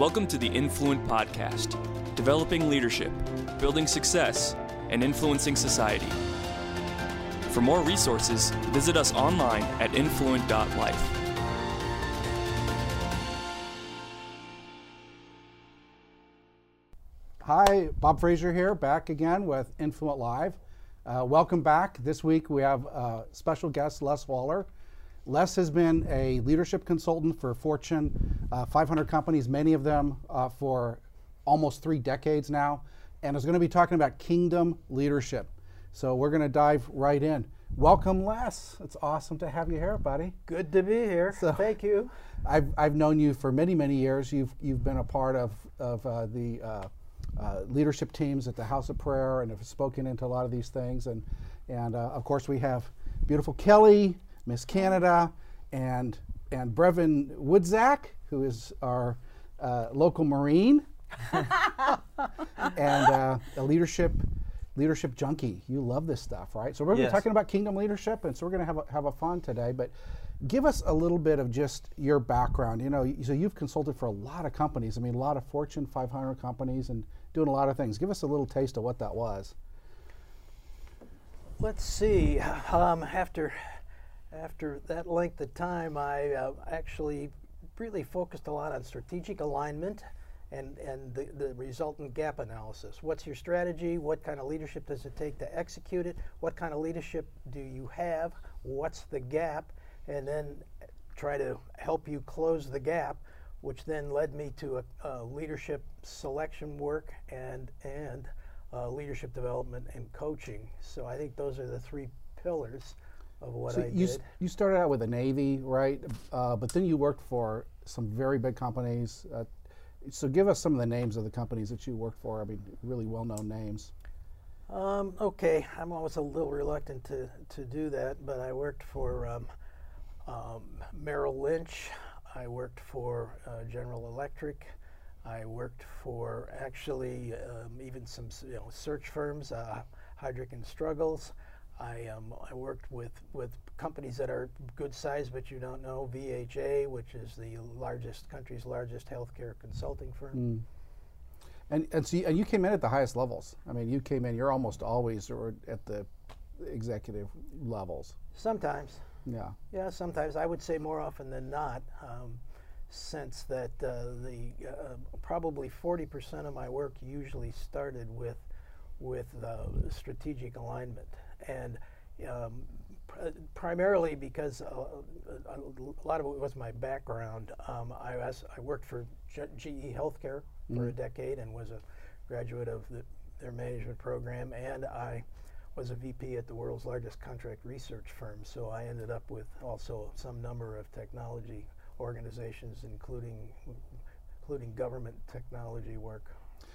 Welcome to the Influent Podcast, developing leadership, building success, and influencing society. For more resources, visit us online at influent.life. Hi, Bob Fraser here, back again with Influent Live. Uh, welcome back. This week we have uh, special guest Les Waller. Les has been a leadership consultant for Fortune uh, 500 companies, many of them uh, for almost three decades now, and is going to be talking about kingdom leadership. So we're going to dive right in. Welcome, Les. It's awesome to have you here, buddy. Good to be here. So- Thank you. I've, I've known you for many, many years. You've, you've been a part of, of uh, the uh, uh, leadership teams at the House of Prayer and have spoken into a lot of these things. And, and uh, of course, we have beautiful Kelly, Miss Canada, and, and Brevin Woodzak, who is our uh, local Marine and uh, a leadership leadership junkie. You love this stuff, right? So we're going to Yes. be talking about kingdom leadership, and so we're going to have a, have a fun today. But give us a little bit of just your background. You know, so you've consulted for a lot of companies. I mean, a lot of Fortune 500 companies, and doing a lot of things. Give us a little taste of what that was. Let's see. Um, after after that length of time, I uh, actually really focused a lot on strategic alignment and and the, the resultant gap analysis. What's your strategy? What kind of leadership does it take to execute it? What kind of leadership do you have? What's the gap? And then try to help you close the gap, which then led me to a, a leadership selection work and and uh, leadership development and coaching. So I think those are the three pillars of what So I you, did. you started out with the Navy, right? Uh, but then you worked for some very big companies. Uh, so give us some of the names of the companies that you worked for. I mean, really well-known names. Um, okay, I'm always a little reluctant to, to do that, but I worked for um, um, Merrill Lynch. I worked for uh, General Electric. I worked for actually um, even some you know, search firms, uh, Heidrick and Struggles. I, um, I worked with, with companies that are good size, but you don't know VHA, which is the largest country's largest healthcare consulting firm. And and so you, and you came in at the highest levels. I mean, you came in. You're almost always or at the executive levels. Sometimes. Yeah. Yeah, sometimes I would say more often than not, um, since that uh, the uh, probably 40% of my work usually started with with uh, strategic alignment, and um, pr- primarily because uh, a, a lot of it was my background. Um, I was, I worked for G- GE Healthcare for a decade and was a graduate of the, their management program, and I was a VP at the world's largest contract research firm. So I ended up with also some number of technology organizations, including including government technology work.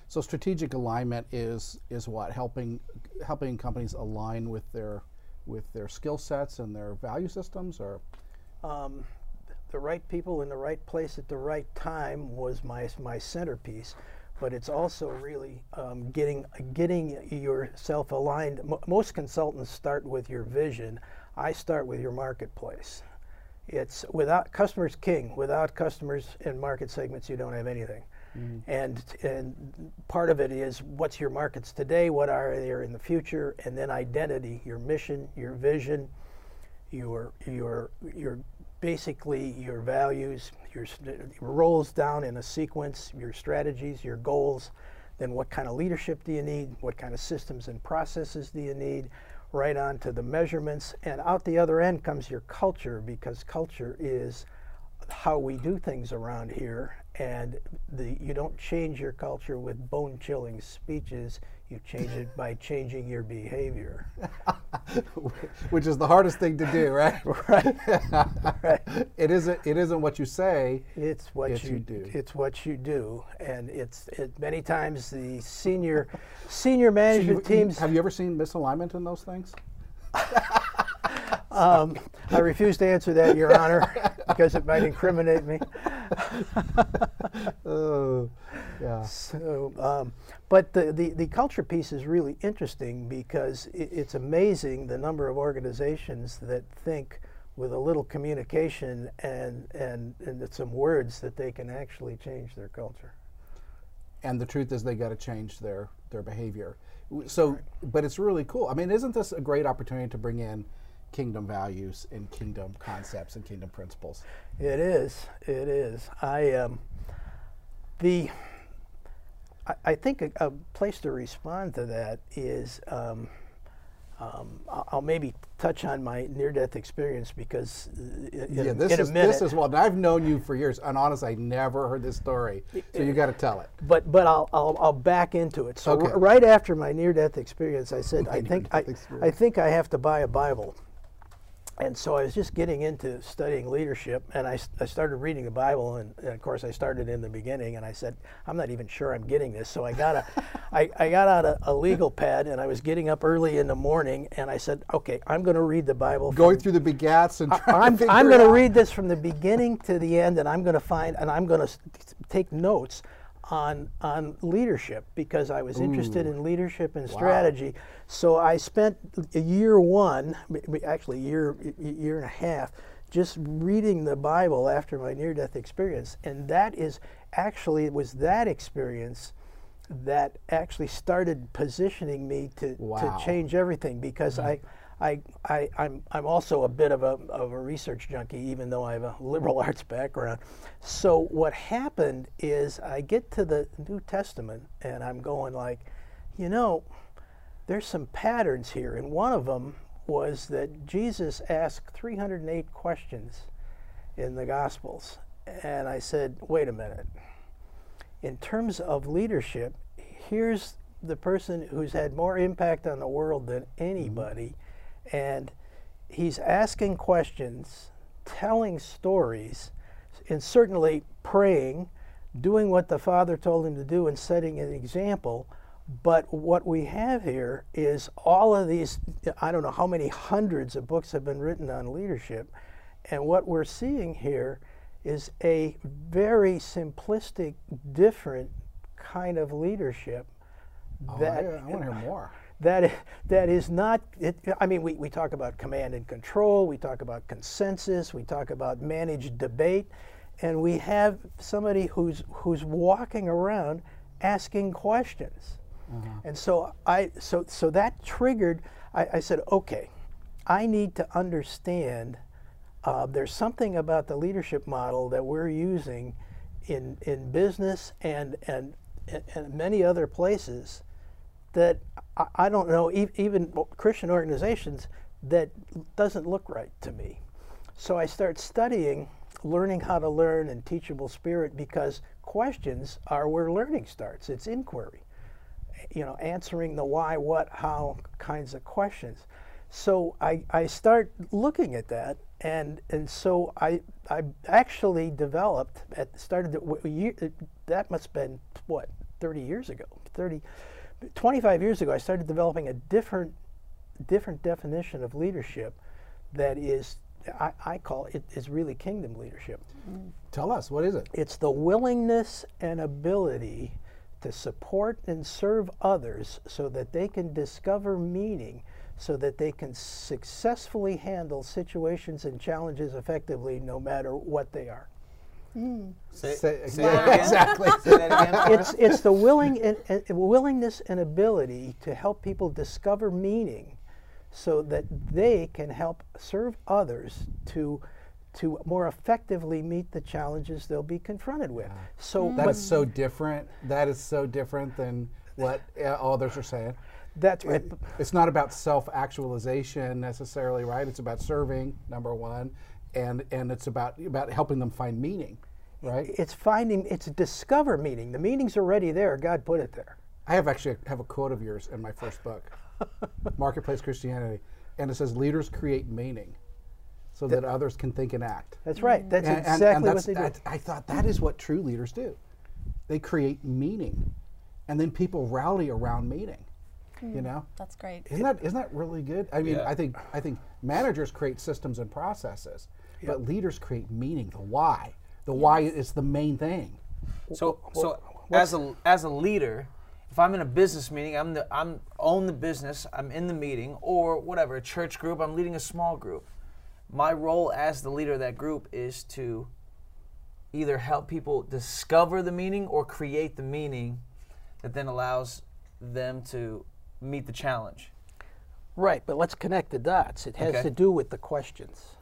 So strategic alignment is is what helping helping companies align with their with their skill sets and their value systems, or Um, the right people in the right place at the right time was my my centerpiece, but it's also really um, getting getting yourself aligned. Mo most consultants start with your vision. I start with your marketplace. It's without customers king. Without customers and market segments, you don't have anything. Mm-hmm. And and part of it is what's your markets today, what are they in the future, and then identity, your mission, your vision, your your your basically your values, your, your roles down in a sequence, your strategies, your goals. Then what kind of leadership do you need? What kind of systems and processes do you need? Right on to the measurements, and out the other end comes your culture because culture is how we do things around here. And the, you don't change your culture with bone chilling speeches. You change it by changing your behavior. which is the hardest thing to do, right? Right. right. It isn't it isn't what you say. It's what It's you, you do. It's what you do, and it's it, many times the senior senior management You- you- teams. have you ever seen misalignment in those things? Um, I refuse to answer that, Your Honor, because it might incriminate me. Oh, yeah. So, um, but the, the, the culture piece is really interesting because it, it's amazing the number of organizations that think with a little communication and, and, and some words that they can actually change their culture. And the truth is, they got to change their, their behavior. So, but it's really cool. I mean, isn't this a great opportunity to bring in kingdom values and kingdom concepts and kingdom principles? It is. It is. I um, the I, I think a, a, place to respond to that is. Um, um, I'll maybe touch on my near-death experience because uh, in, yeah, this in is minute, this is what I've known you for years, and honestly, I never heard this story. So you got to tell it. But but I'll, I'll I'll back into it. So Okay. r- right after my near-death experience, I said I think I. I think I have to buy a Bible. And so I was just getting into studying leadership, and I, I started reading the Bible, and, and of course I started in the beginning, and I said I'm not even sure I'm getting this, so I got a, I, I got out a, a legal pad, and I was getting up early in the morning, and I said, okay, I'm going to read the Bible. from Going through the begats and trying I'm, to I'm going to read this from the beginning to the end, and I'm going to find, and I'm going to take notes on on leadership because I was interested in leadership and strategy. So I spent a year one, actually year year and a half, just reading the Bible after my near-death experience, and that is actually it was that experience that actually started positioning me to, Wow. to change everything because I, mm. I, I, I'm, I'm also a bit of a, of a research junkie, even though I have a liberal arts background. So what happened is I get to the New Testament and I'm going like, you know, there's some patterns here, and one of them was that Jesus asked 308 questions in the Gospels, and I said, wait a minute. In terms of leadership, here's the person who's had more impact on the world than anybody, and he's asking questions, telling stories, and certainly praying, doing what the Father told him to do, and setting an example. But what we have here is all of these, I don't know how many hundreds of books have been written on leadership. And what we're seeing here is a very simplistic, different kind of leadership Oh, that I, I want to hear more. That that is not it, i mean we, we talk about command and control we talk about consensus we talk about managed debate and we have somebody who's who's walking around asking questions. And so i so so that triggered i, I said okay i need to understand uh, there's something about the leadership model that we're using in in business and and and many other places that I, don't know, even Christian organizations, that doesn't look right to me. So I start studying, learning how to learn and teachable spirit because questions are where learning starts. It's inquiry, you know, answering the why, what, how kinds of questions. So I, I start looking at that, and and so I I actually developed at started year, uh, that must have been what 30 years ago 30 25 years ago I started developing a different different definition of leadership that is I, I call it is really kingdom leadership. Tell us, what is it? It's the willingness and ability to support and serve others so that they can discover meaning, so that they can successfully handle situations and challenges effectively no matter what they are. Say, Say- say yeah, that again. exactly. Say that again. It's, it's the willing and, and willingness and ability to help people discover meaning so that they can help serve others to to more effectively meet the challenges they'll be confronted with. So That but so different. That is so different than what uh, others are saying. that's right. It's not about self-actualization necessarily, right? It's about serving, number one, and and it's about about helping them find meaning, right? It's finding, it's discover meaning. The meaning's already there. God put it there. I have actually have a quote of yours in my first book, Marketplace Christianity, and it says, "Leaders create meaning, so that others can think and act." That's right. That's And- and- exactly and what that's- they do. that- I thought that is what true leaders do. They create meaning, and then people rally around meaning. You hmm. know, That's great. isn't that isn't that really good? I mean, Yeah. I think I think managers create systems and processes, but leaders create meaning. The why. The why is the main thing. So, so as a as a leader, if I'm in a business meeting, I'm the I'm own the business, I'm in the meeting, or whatever, a church group, I'm leading a small group, my role as the leader of that group is to either help people discover the meaning or create the meaning that then allows them to meet the challenge. Right, but let's connect the dots. It has Okay. to do with the questions.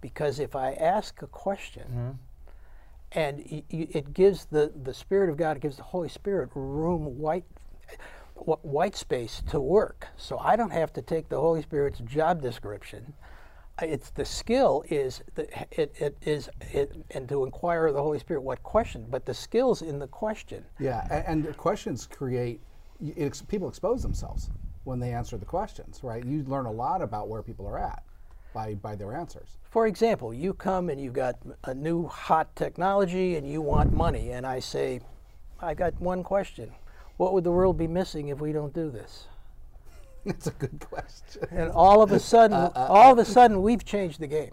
Because if I ask a question, Mm-hmm. and y- y- it gives the, the Spirit of God, it gives the Holy Spirit room, white, wh- white space to work. So I don't have to take the Holy Spirit's job description. It's the skill is the, it, it is it, and to inquire of the Holy Spirit what question, but the skills in the question. Yeah, and, the questions create it people expose themselves when they answer the questions, right? You learn a lot about where people are at by by their answers. For example, you come and you've got a new hot technology and you want money, and I say, I got one question. What would the world be missing if we don't do this? That's a good question. And all of a sudden, uh, uh, all of a uh. sudden, we've changed the game.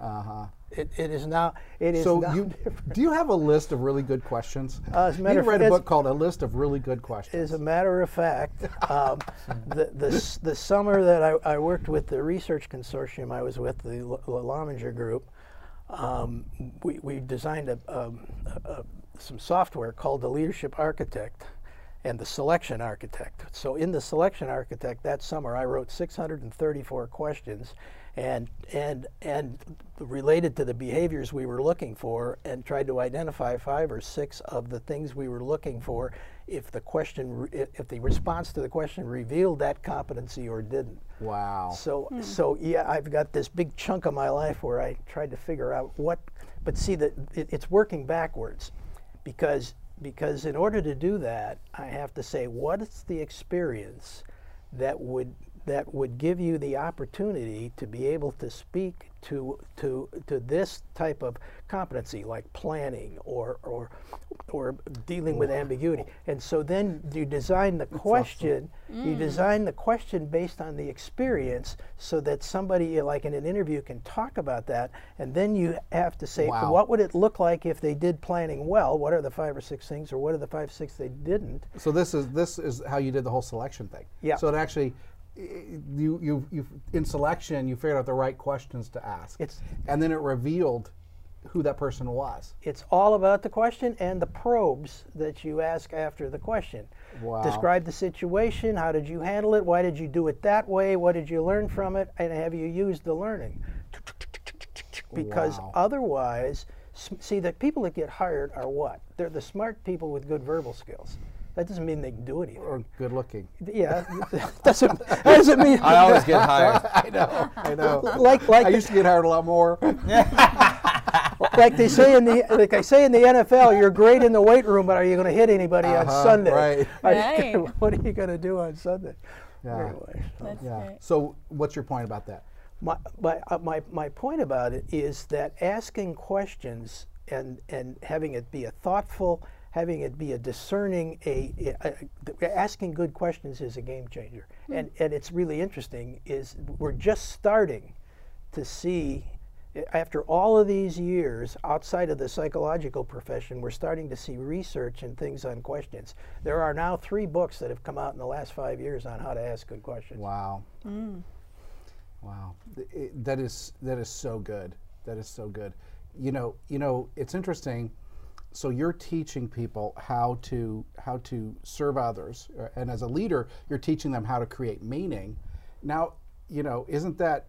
Uh huh. It, it is now. It is So now you different. do you have a list of really good questions? Uh, as a you matter of read fact, a book called A List of Really Good Questions. As a matter of fact, um, the, the, the summer that I, I worked with the research consortium I was with, the L- Lominger Group, um, we, we designed a, um, a, a, some software called the Leadership Architect and the Selection Architect. So in the Selection Architect that summer, I wrote 634 questions and, and, and related to the behaviors we were looking for and tried to identify five or six of the things we were looking for if the question, if if the response to the question revealed that competency or didn't. wow. So, hmm. so yeah, I've got this big chunk of my life where I tried to figure out what, but see that it, it's working backwards, because because in order to do that, I have to say what is the experience that would that would give you the opportunity to be able to speak to to to this type of competency like planning or or or dealing with ambiguity and so then you design the question you mm. design the question based on the experience so that somebody like in an interview can talk about that and then you have to say Wow. what would it look like if they did planning well what are the five or six things or what are the five six they didn't So this is this is how you did the whole selection thing. Yeah. So it actually, you you you in selection you figured out the right questions to ask. It's- and then it revealed who that person was. It's all about the question and the probes that you ask after the question. Wow. Describe the situation. How did you handle it? Why did you do it that way? What did you learn from it? And have you used the learning? Because Wow. otherwise, see, the people that get hired are what? They're the smart people with good verbal skills. That doesn't mean they can do anything. Or good looking. Yeah, doesn't that doesn't mean I always get hired. I know. I know. like like I used to get hired a lot more. like they say in the like they say in the NFL, you're great in the weight room, but are you going to hit anybody on Uh-huh, Sunday? right. Are Right. gonna- what are you going to do on Sunday? Yeah. Anyway, That's Yeah. great. So what's your point about that? my, my, uh, my, my point about it is that asking questions and, and having it be a thoughtful, having it be a discerning, a, a, a- asking good questions is a game changer. Hmm. And, and it's really interesting is we're just starting to see after all of these years outside of the psychological profession, we're starting to see research and things on questions. There are now three books that have come out in the last five years on how to ask good questions. Wow. Hmm. Wow. It- that is that is so good. That is so good. You know, you know, it's interesting. So you're teaching people how to how to serve others, uh, and as a leader, you're teaching them how to create meaning. Now, you know, isn't that?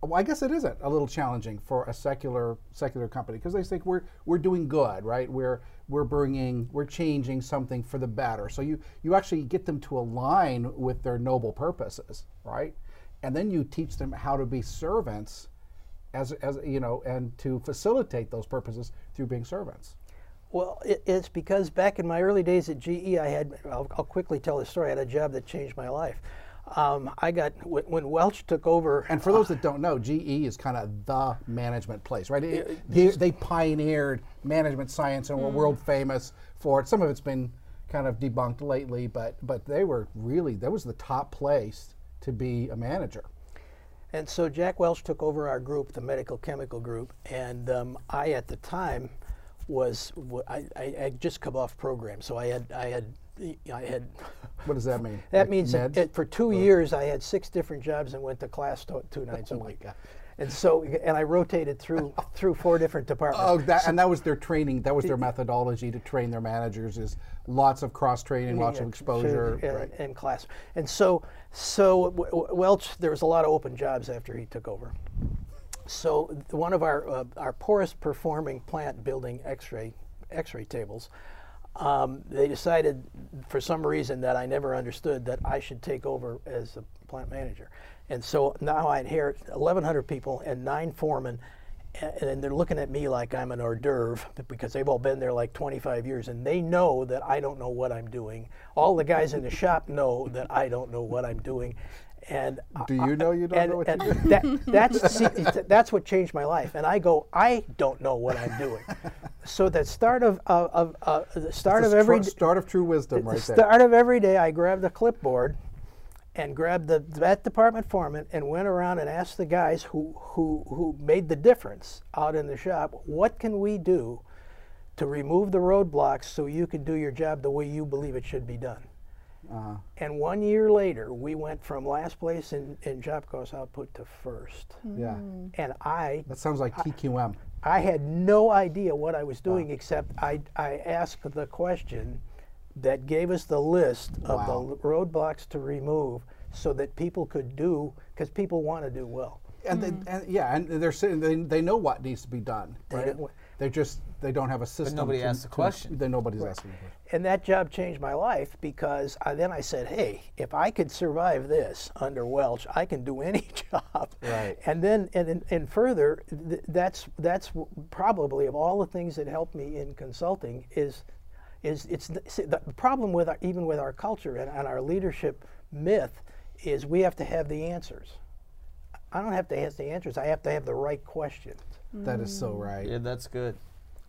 Well, I guess it isn't a little challenging for a secular secular company because they think we're we're doing good, right? We're we're bringing we're changing something for the better. So you you actually get them to align with their noble purposes, right? And then you teach them how to be servants, as as you know, and to facilitate those purposes through being servants. Well, it, it's because back in my early days at GE, I had, I'll, I'll quickly tell the story, I had a job that changed my life. Um, I got, when, when Welch took over, And for those that don't know, GE is kind of the management place, right? It- they, they pioneered management science and were world famous for it. Some of it's been kind of debunked lately, but but they were really that was the top place to be a manager. And so Jack Welch took over our group, the medical chemical group, and um, I at the time was I, had just come off program, so I had I had I had. What does that mean? That Like means that it, for two oh. years I had six different jobs and went to class to, two nights a Oh week. And so, and I rotated through through four different departments. Oh, that, and that was their training. That was their methodology to train their managers. Is lots of cross training, lots of exposure. sure, right. and, and class. And so, so Welch, there was a lot of open jobs after he took over. So one of our uh, our poorest performing plant building X-ray X-ray tables, um, they decided for some reason that I never understood that I should take over as a plant manager. And so now I inherit 1,100 people and nine foremen, and they're looking at me like I'm an hors d'oeuvre because they've all been there like 25 years, and they know that I don't know what I'm doing. All the guys in the shop know that I don't know what I'm doing. And Do you know you don't and, know what you're doing? that, that's see, that's what changed my life. And I go, I don't know what I'm doing. so that start of of, of uh, the start of every start of true wisdom, the right there. start of every day, I grabbed a clipboard and grabbed the that department foreman and went around and asked the guys who who who made the difference out in the shop, what can we do to remove the roadblocks so you can do your job the way you believe it should be done? Uh-huh. And one year later, we went from last place in, in job cost output to first. Yeah, And I that sounds like TQM. I had no idea what I was doing except I, I asked the question that gave us the list of Wow. the roadblocks to remove so that people could do, because people want to do well. And, they, and yeah, and they're saying they, they know what needs to be done, right? don't- They just they don't have a system. nobody to- asked the to- question. Then nobody's asking the question. And that job changed my life because I, then I said, hey, if I could survive this under Welch, I can do any job. Right. And then, and, and, and further, th- that's, that's probably of all the things that helped me in consulting is, is it's the, see, the problem with our, even with our culture and, and our leadership myth is we have to have the answers. I don't have to ask the answers. I have to have the right questions. That is so right. Yeah, that's good.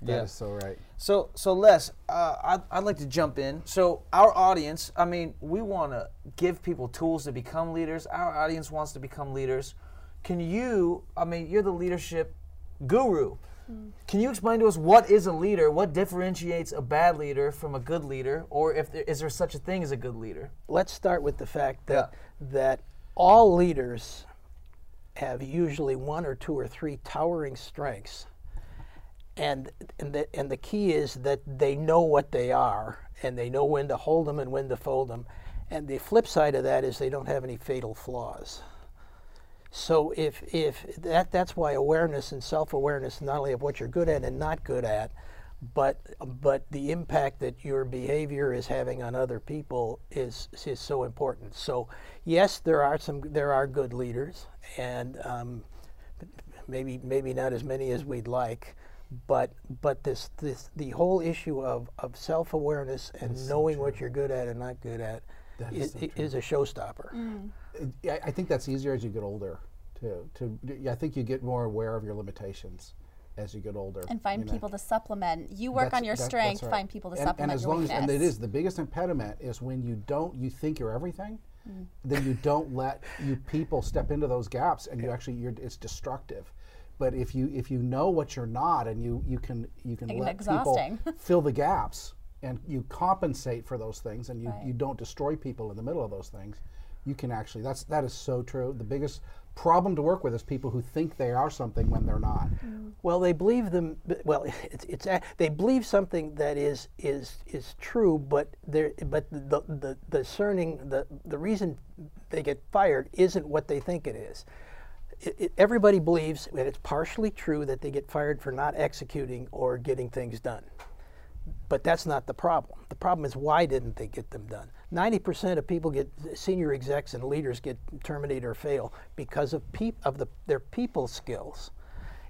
That yeah. is so right. So, so Les, uh, I'd, I'd like to jump in. So, our audience, I mean, we want to give people tools to become leaders. Our audience wants to become leaders. Can you, I mean, you're the leadership guru. Can you explain to us what is a leader? What differentiates a bad leader from a good leader? Or if there, is there such a thing as a good leader? let's start with the fact that that all leaders have usually one or two or three towering strengths and and the, and the key is that they know what they are and they know when to hold them and when to fold them and the flip side of that is they don't have any fatal flaws so if if that that's why awareness and self-awareness not only of what you're good at and not good at but but the impact that your behavior is having on other people is is so important. So yes, there are some there are good leaders, and um, maybe maybe not as many as we'd like, but but this this the whole issue of, of self awareness and knowing what you're good at and not good at is, is so is a showstopper. Mm. It- I I think that's easier as you get older. To to I think you get more aware of your limitations as you get older. and find you know. people to supplement. You work That's- on your that- strength, right. find people to and, supplement and as your long as and it is the biggest impediment is when you don't you think you're everything mm. then you don't let you people step into those gaps and you actually you're it's destructive but if you if you know what you're not and you you can you can And let exhausting. people fill the gaps and you compensate for those things and you, Right. you don't destroy people in the middle of those things you can actually that's that is so true the biggest problem to work with is people who think they are something when they're not mm. Well, they believe them. Well, it's, it's a- they believe something that is is is true, but they but the the discerning the the reason they get fired isn't what they think it is. It, it, everybody believes that it's partially true that they get fired for not executing or getting things done. But that's not the problem. The problem is why didn't they get them done? 90% of people get senior execs and leaders get terminated or fail because of peop, of the, their people skills.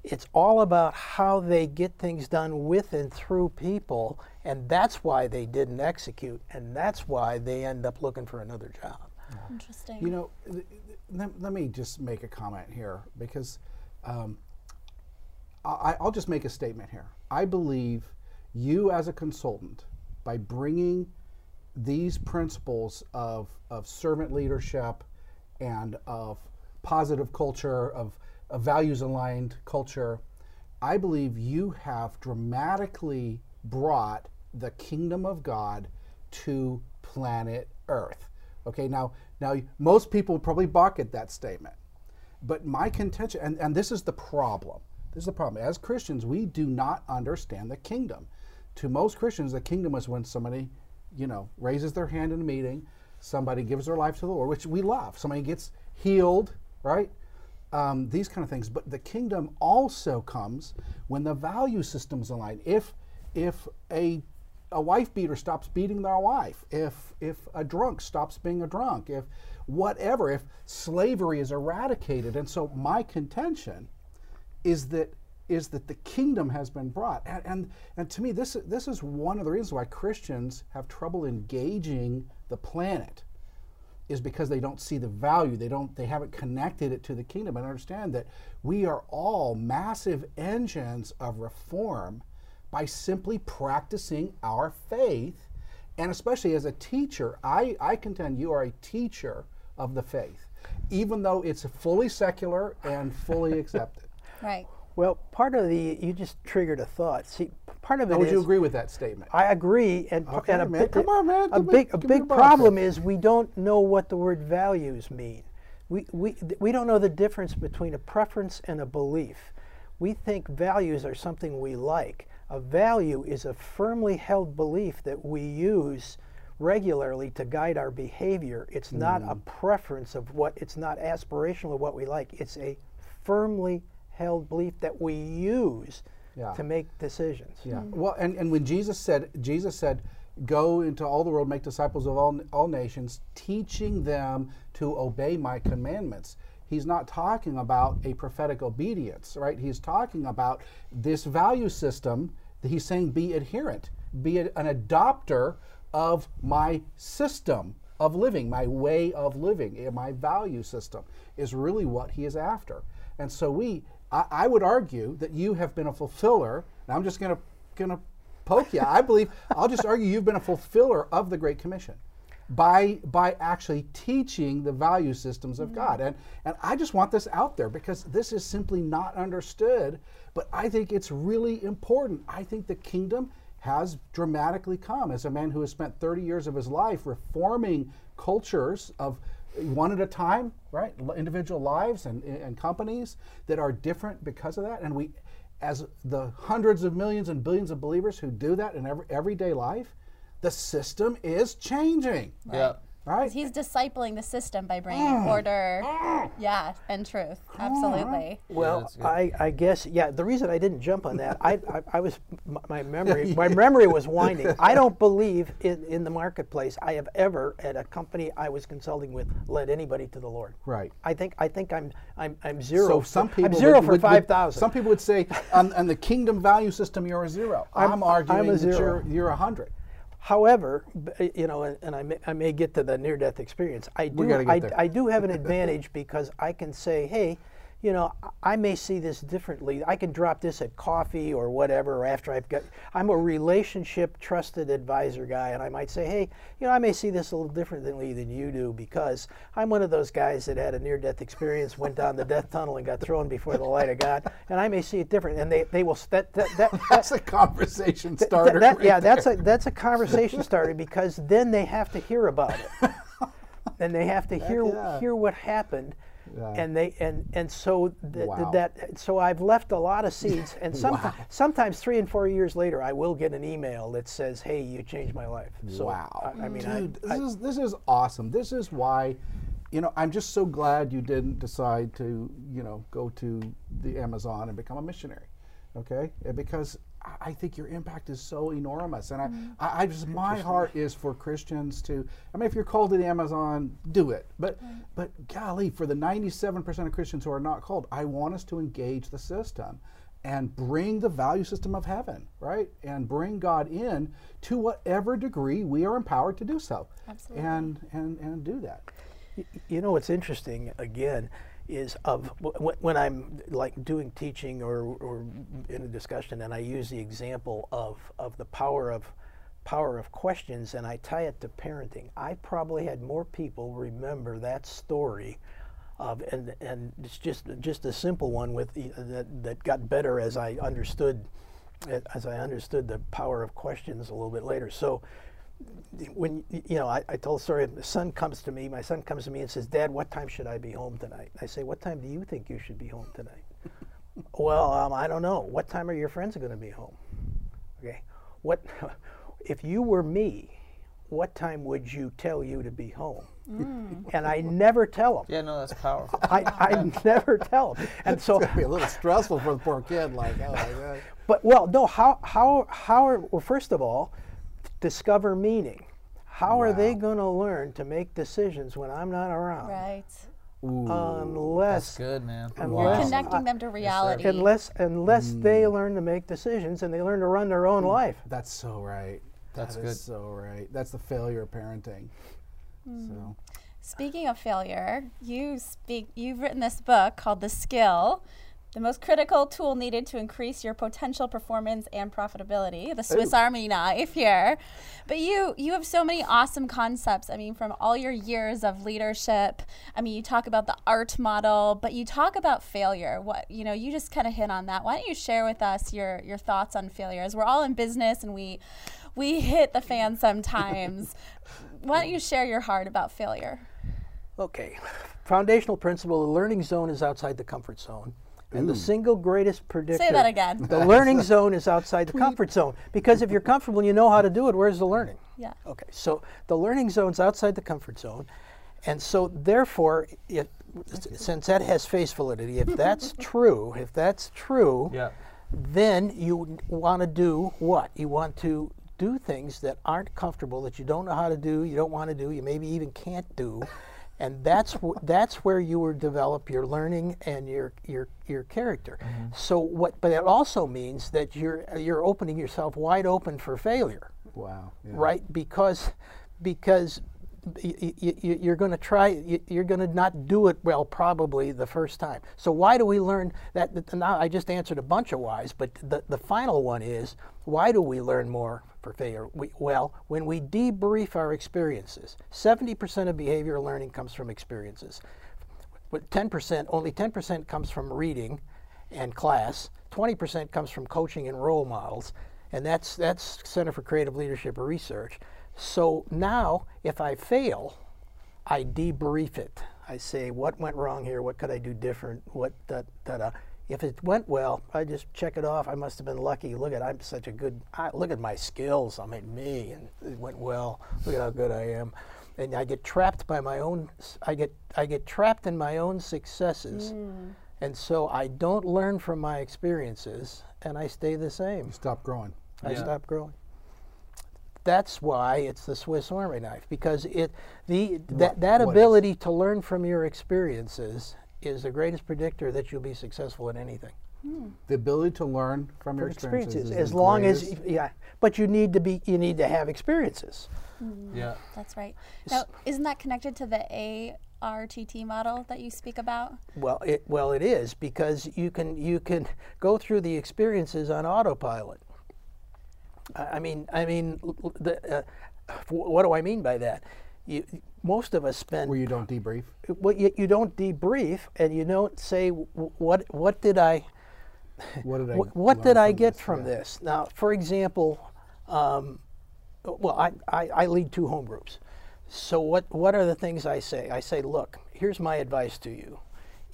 It's all about how they get things done with and through people, and that's why they didn't execute, and that's why they end up looking for another job. Interesting. You know, let, let me just make a comment here because um, I, I'll just make a statement here. I believe you, as a consultant, by bringing these principles of, of servant leadership and of positive culture, of, of values aligned culture, I believe you have dramatically brought the kingdom of God to planet Earth. Okay, now, now most people probably balk at that statement. but my contention, and, and this is the problem. This is the problem. As Christians, we do not understand the kingdom. To most Christians, the kingdom is when somebody, you know, raises their hand in a meeting, somebody gives their life to the Lord, which we love. Somebody gets healed, right? Um, these kind of things. But the kingdom also comes when the value systems align. If if a a wife beater stops beating their wife, if if a drunk stops being a drunk, if whatever, if slavery is eradicated. And so my contention is that is that the kingdom has been brought. And and, and to me this this is one of the reasons why Christians have trouble engaging the planet is because they don't see the value. They don't they haven't connected it to the kingdom and understand that we are all massive engines of reform by simply practicing our faith. And especially as a teacher, I, I contend you are a teacher of the faith, even though it's fully secular and fully accepted. Right. Well, part of the you just triggered a thought. See, part of it Now, would you agree with that statement? I agree, and, Okay, and a man, big, come on, man, A give me- big, a big problem is we don't know what the word values mean. We, we, we don't know the difference between a preference and a belief. We think values are something we like. A value is a firmly held belief that we use regularly to guide our behavior. It's not a Mm. preference of what, it's not aspirational of what we like. It's a firmly held belief that we use Yeah. to make decisions. Yeah. Well, and, and when Jesus said, Jesus said, go into all the world, make disciples of all, all nations, teaching them to obey my commandments. He's not talking about a prophetic obedience, right? He's talking about this value system that he's saying be adherent, be an adopter of my system of living, my way of living, eh, my value system is really what he is after. And so we, I, I would argue that you have been a fulfiller. And I'm just going to poke you. I believe I'll just argue you've been a fulfiller of the Great Commission by by actually teaching the value systems of God. And and I just want this out there because this is simply not understood, but I think it's really important. I think the kingdom has dramatically come as a man who has spent 30 years of his life reforming cultures of one at a time, right? Individual lives and, and companies that are different because of that. And we, as the hundreds of millions and billions of believers who do that in every, everyday life, the system is changing, Yeah. right? He's discipling the system by bringing Mm. order, yeah, and truth. Absolutely. Well, that's good. I, I guess yeah. The reason I didn't jump on that, I, I, I was my- my memory my memory was winding. I don't believe in, in the marketplace I have ever at a company I was consulting with led anybody to the Lord. Right. I think I think I'm I'm, I'm zero. So for- some people I'm zero would- for would- would- five thousand. Some people would say on, on the kingdom value system you're a 0 I'm, I'm- arguing I'm a that you're you're a hundred. However, eh, you know, and, and I, may, I may get to the near-death experience. I do, I. I do have an advantage because I can say, hey, you know, I may see this differently. I can drop this at coffee or whatever, or after I've got. I'm a relationship trusted advisor guy, and I might say, hey, you know, I may see this a little differently than you do because I'm one of those guys that had a near-death experience, went down the death tunnel, and got thrown before the light of God, and I may see it different. And they, they will that that, that, That's a conversation starter. that- right yeah, there. that's a that's a conversation starter because then they have to hear about it, and they have to hear yeah. hear what happened, Yeah. and they and and so th- Wow. that so I've left a lot of seeds, and sometimes sometimes three and four years later I will get an email that says, "Hey, you changed my life." So, wow. I, I mean, I- this I, is this is awesome. This is why, you know, I'm just so glad you didn't decide to, you know, go to the Amazon and become a missionary. Okay? Because I- I think your impact is so enormous. And I, mm-hmm. I, I just my heart is for Christians to I mean if you're called to the Amazon, do it. But but golly, for the 97% of Christians who are not called, I want us to engage the system and bring the value system of heaven, right? And bring God in to whatever degree we are empowered to do so. Absolutely. And and and do that. You know what's interesting again is of when I'm like doing teaching or, or in a discussion, and I use the example of of the power of power of questions, and I tie it to parenting. I probably had more people remember that story. Of, and and it's just just a simple one with that that got better as I understood as I understood the power of questions a little bit later. So when you know, I, I told a story. The son comes to me. My son comes to me and says, "Dad, what time should I be home tonight?" I say, "What time do you think you should be home tonight?" well, um, I don't know. What time are your friends going to be home? Okay, what if you were me? What time would you tell you to be home? And I never tell them. Yeah, no, that's powerful. I, I never tell them. And so, It'd be a little stressful for the poor kid. Like, oh my God. but well, no. How how how are well? First of all, discover meaning. How are they going to learn to make decisions when I'm not around? Right. Unless That's good, man. unless Connecting them to reality. unless unless mm. they learn to make decisions and they learn to run their own life. That's so right. That's That is good. so right. That's the failure of parenting. Hmm. So Speaking of failure, you speak you've written this book called The Skill, the most critical tool needed to increase your potential performance and profitability, the oh. Swiss Army knife here. But you you have so many awesome concepts. I mean, from all your years of leadership. I mean, you talk about the ARTT model, but you talk about failure. What you know, you just kind of hit on that. Why don't you share with us your your thoughts on failures? We're all in business and we we hit the fan sometimes. Why don't you share your heart about failure? Okay. Foundational principle: the learning zone is outside the comfort zone, and the mm. single greatest predictor. Say that again. The learning zone is outside the comfort zone because if you're comfortable and you know how to do it, where's the learning? Yeah. Okay, so the learning zone's outside the comfort zone, and so therefore, if, since that has face validity, if that's true, if that's true, Yeah. then you want to do what? You want to do things that aren't comfortable, that you don't know how to do, you don't want to do, you maybe even can't do, and that's wh- that's where you will develop your learning and your your your character. Mm-hmm. So what? But it also means that you're you're opening yourself wide open for failure wow. Yeah. right? Because because you're going to try, you're going to not do it well probably the first time. So why do we learn that? that- Now I just answered a bunch of whys, but the, the final one is why do we learn more for failure? We, well, when we debrief our experiences, 70% of behavioral learning comes from experiences. But 10%, only 10% comes from reading and class. 20% comes from coaching and role models, and that's that's Center for Creative Leadership Research. So now, if I fail, I debrief it. I say, what went wrong here? What could I do different? What da da da. If it went well, I just check it off. I must have been lucky. Look at I'm such a good. I, look at my skills. I mean me, and it went well. Look at how good I am. And I get trapped by my own. s- I get I get trapped in my own successes, hmm. and so I don't learn from my experiences, and I stay the same. Stop growing. I Yeah. stop growing. That's why it's the Swiss Army knife because it the that that what is? ability to learn from your experiences is the greatest predictor that you'll be successful in anything. Hmm. The ability to learn from your From experiences. is as the long as yeah, but you need to be you need to have experiences. Hmm. Yeah. That's right. Now, isn't that connected to the ARTT model that you speak about? Well, it well it is because you can you can go through the experiences on autopilot. I mean I mean the, uh, what do I mean by that? You, most of us spend where you don't debrief. what you, you don't debrief and you don't say what what did I What did I? what, what did I get this? from Yeah. this? Now, for example, um, well, I, I, I lead two home groups. So what what are the things I say? I say, look, here's my advice to you: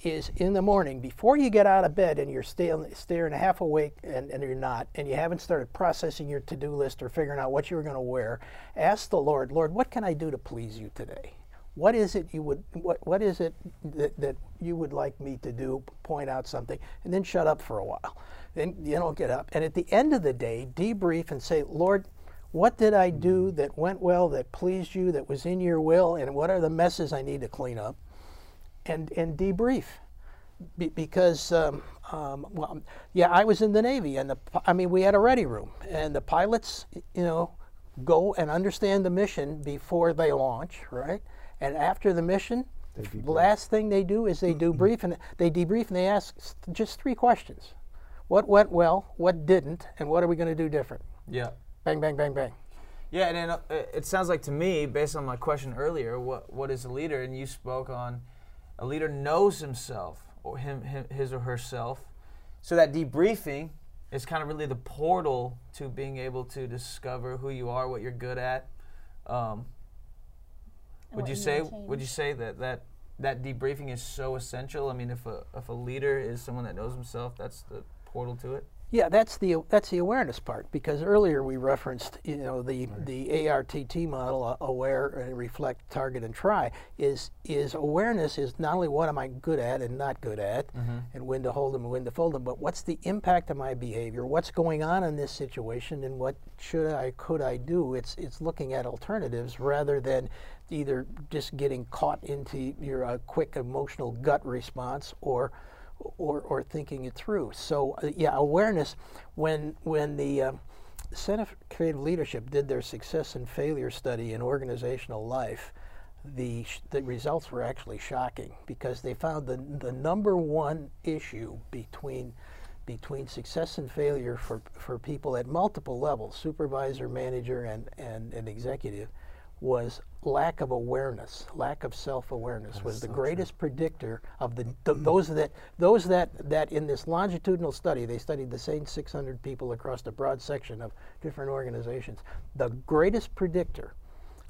is in the morning before you get out of bed and you're still staring half awake and, and you're not, and you haven't started processing your to-do list or figuring out what you were going to wear, ask the Lord, Lord, what can I do to please you today? What is it you would what what is it that, that you would like me to do? Point out something, and then shut up for a while. Then you don't get up, and at the end of the day, debrief and say, Lord, what did I do that went well, that pleased you, that was in your will, and what are the messes I need to clean up? And and debrief, Be, because um, um, well, yeah, I was in the Navy, and the I mean we had a ready room, and the pilots, you know, go and understand the mission before they launch, right? And after the mission, the last thing they do is they do brief and they debrief and they ask just three questions: What went well? What didn't? And what are we going to do different? Yeah. Bang, bang, bang, bang. Yeah, and then, uh, it sounds like to me, based on my question earlier, what what is a leader? And you spoke on a leader knows himself or him, him his or herself. So that debriefing is kind of really the portal to being able to discover who you are, what you're good at, Um, would you say would you say that that that debriefing is so essential? I mean, if a if a leader is someone that knows himself, that's the portal to it. Yeah, that's the that's the awareness part because earlier we referenced you know the the ARTT model uh, aware and reflect target and try. Is is awareness is not only what am I good at and not good at and when to hold them and when to fold them but what's the impact of my behavior? What's going on in this situation and what should I could I do? It's it's looking at alternatives rather than either just getting caught into your uh, quick emotional gut response or or, or thinking it through. So uh, yeah, awareness. When when the Center for Creative Leadership did their success and failure study in organizational life, the the results were actually shocking because they found the the number one issue between between success and failure for, for people at multiple levels, supervisor, manager, and, and, and executive, was lack of awareness, lack of self-awareness was the greatest predictor of the th- those that those that that in this longitudinal study they studied the same 600 people across a broad section of different organizations. The greatest predictor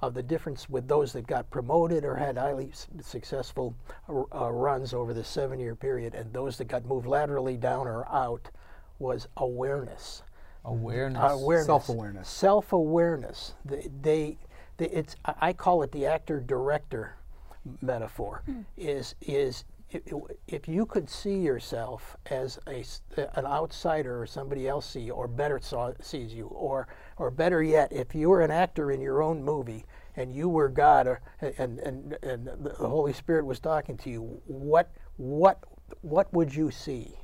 of the difference with those that got promoted or had highly s- successful uh, uh, runs over the seven-year period and those that got moved laterally down or out was awareness Awareness. awareness, Self-awareness. self-awareness. They, they, they it's I call it the actor-director metaphor. Hmm. Is is i- i- if you could see yourself as a an outsider or somebody else see you, or better saw, sees you, or or better yet, if you were an actor in your own movie and you were God, or, and and and the Holy Spirit was talking to you, what what what would you see?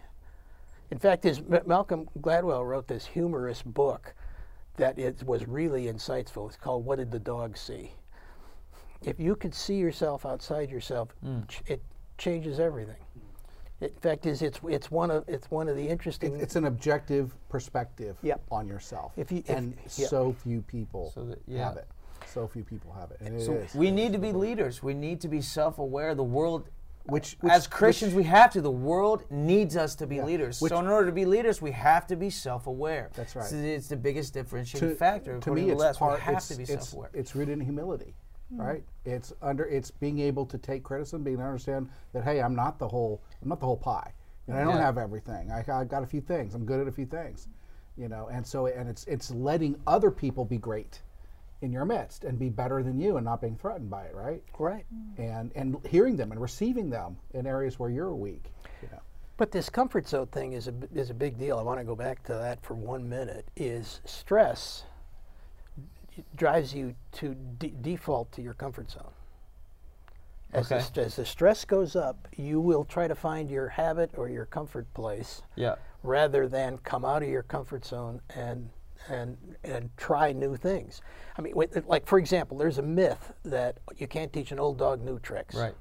In fact, his, Malcolm Gladwell wrote this humorous book that it was really insightful. It's called "What Did the Dog See?" If you could see yourself outside yourself, hmm. ch- it changes everything. In fact, is it's it's one of it's one of the interesting. It- it's an objective perspective Yep. on yourself. If you- if- and yeah. so few people So that- yeah. have it. So few people have it. And it So is. we need to be leaders. We need to be self-aware. The world, Which- as which- Christians, we have to. The world needs us to be Yeah. leaders. Which- so in order to be leaders, we have to be self-aware. That's right. So it's the biggest differentiating to, factor. to me, to it's Les. part. we have it's, to be it's, self-aware. it's rooted in humility, hmm. right? It's under. It's being able to take criticism, being able to understand that hey, I'm not the whole. I'm not the whole pie. And I don't Yeah. have everything. I, I've got a few things. I'm good at a few things, you know. And so, and it's it's letting other people be great in your midst and be better than you, and not being threatened by it, right? right. And and hearing them and receiving them in areas where you're weak, you know. But this comfort zone thing is a b- is a big deal. I want to go back to that for one minute. Is stress drives you to de- default to your comfort zone. As, the, Okay. st- as the stress goes up, you will try to find your habit or your comfort place yeah. rather than come out of your comfort zone and and and try new things. I mean, with- like for example, there's a myth that you can't teach an old dog new tricks. Right.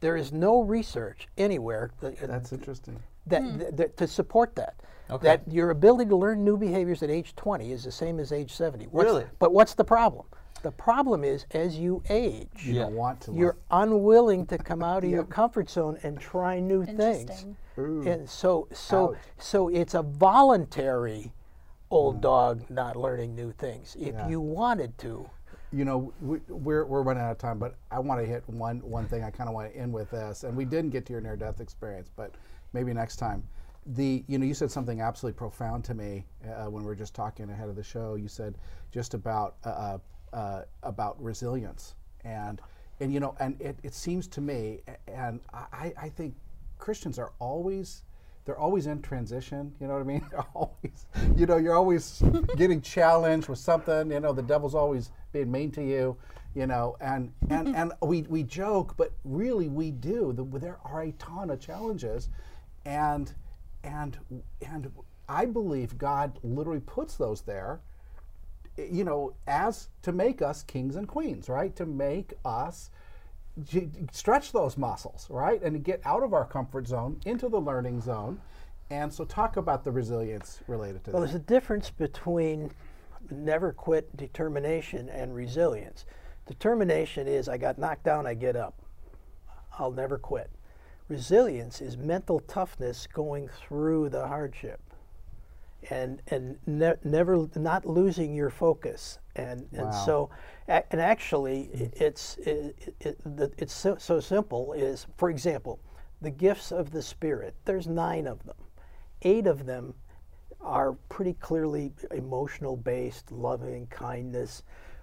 There is no research anywhere that, uh, That's interesting. that, hmm. th- that to support that. Okay. That your ability to learn new behaviors at age 20 is the same as age 70. What's- Really? But what's the problem? The problem is as you age, You Yeah. don't want to. you're learn. unwilling to come out of your comfort zone and try new things. Interesting. And so so Ouch. so it's a voluntary old dog not learning new things. If Yeah. you wanted to. you know we, we're, we're running out of time but i want to hit one one thing i kind of want to end with this and we didn't get to your near death experience but maybe next time the you know you said something absolutely profound to me uh, when we were just talking ahead of the show you said just about uh, uh, uh, about resilience and and you know and it, it seems to me and I, I think christians are always they're always in transition. You know what I mean? They're always, you know, you're always getting challenged with something. You know, the devil's always being mean to you. You know, and and and we we joke, but really we do. The, there are a ton of challenges, and and and I believe God literally puts those there you know, as to make us kings and queens, right? To make us stretch those muscles, right? And get out of our comfort zone into the learning zone. And so, talk about the resilience related to Well, that. there's a difference between never quit determination and resilience. Determination is I got knocked down, I get up. I'll never quit. Resilience is mental toughness going through the hardship. And and ne- never not losing your focus. And and Wow. so and actually it's it, it, the- it's so, so simple is for example the gifts of the spirit there's nine of them. Eight of them are pretty clearly emotional based loving kindness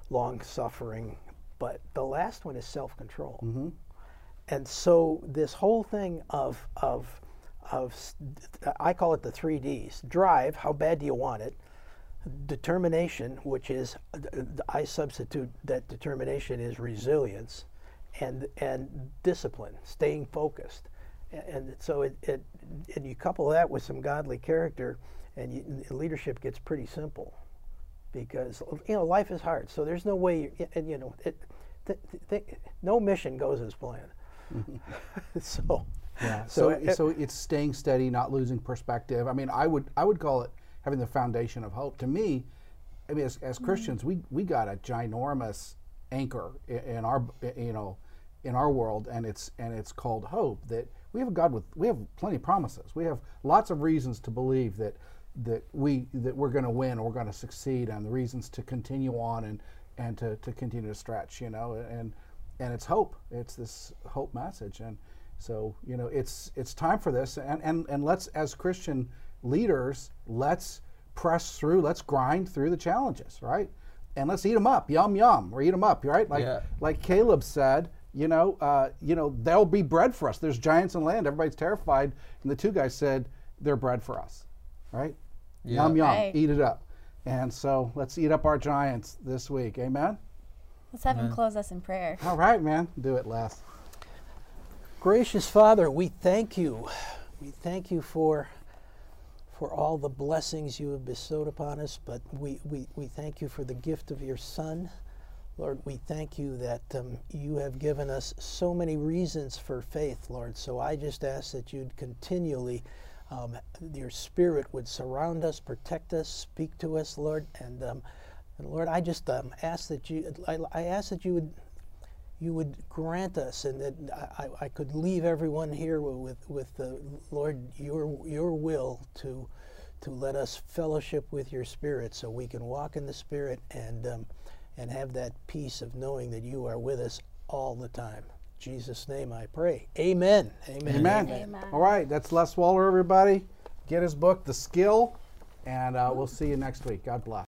long suffering but the last one is self-control. Mm-hmm. And so this whole thing of of of I call it the three Ds: drive, how bad do you want it? Determination, which is uh, I substitute that determination is resilience, and and discipline, staying focused, and so it, it and you couple that with some godly character, and you, leadership gets pretty simple, because you know life is hard. So there's no way, you, and you know it. Th- th- no mission goes as planned. so Yeah. So So it- so it's staying steady, not losing perspective. I mean, I would I would call it having the foundation of hope. To me, I mean, as, as mm-hmm. Christians, we we got a ginormous anchor i- in our you know in our world, and it's and it's called hope. That we have a God with we have plenty of promises. We have lots of reasons to believe that that we that we're going to win or we're going to succeed, and the reasons to continue on and and to, to continue to stretch. You know, and and it's hope. It's this hope message, and so you know, it's it's time for this, and and and let's as Christian leaders, let's press through, let's grind through the challenges, right? And let's eat them up, yum yum, or eat them up, right? Like Yeah. like Caleb said, you know, uh, you know, there'll be bread for us. There's giants in land. Everybody's terrified, and the two guys said, "They're bread for us," right? Yum yum, Right. eat it up. And so let's eat up our giants this week. Amen. Let's have him close us in prayer. All right, man. Do it, Les. Gracious Father, we thank you. We thank you for for all the blessings you have bestowed upon us, but we, we, we thank you for the gift of your Son. Lord, we thank you that um, you have given us so many reasons for faith, Lord. So I just ask that you'd continually, um, your Spirit would surround us, protect us, speak to us, Lord. And, um, and Lord, I just um, ask that you, I, I ask that you would you would grant us, and that I, I- I could leave everyone here with with the Lord your your will to to let us fellowship with your Spirit, so we can walk in the Spirit and um, and have that peace of knowing that you are with us all the time. In Jesus' name, I pray. Amen. Amen. Amen. Amen. All right, that's Les Waller, everybody. Get his book, The Skill, and uh, we'll see you next week. God bless.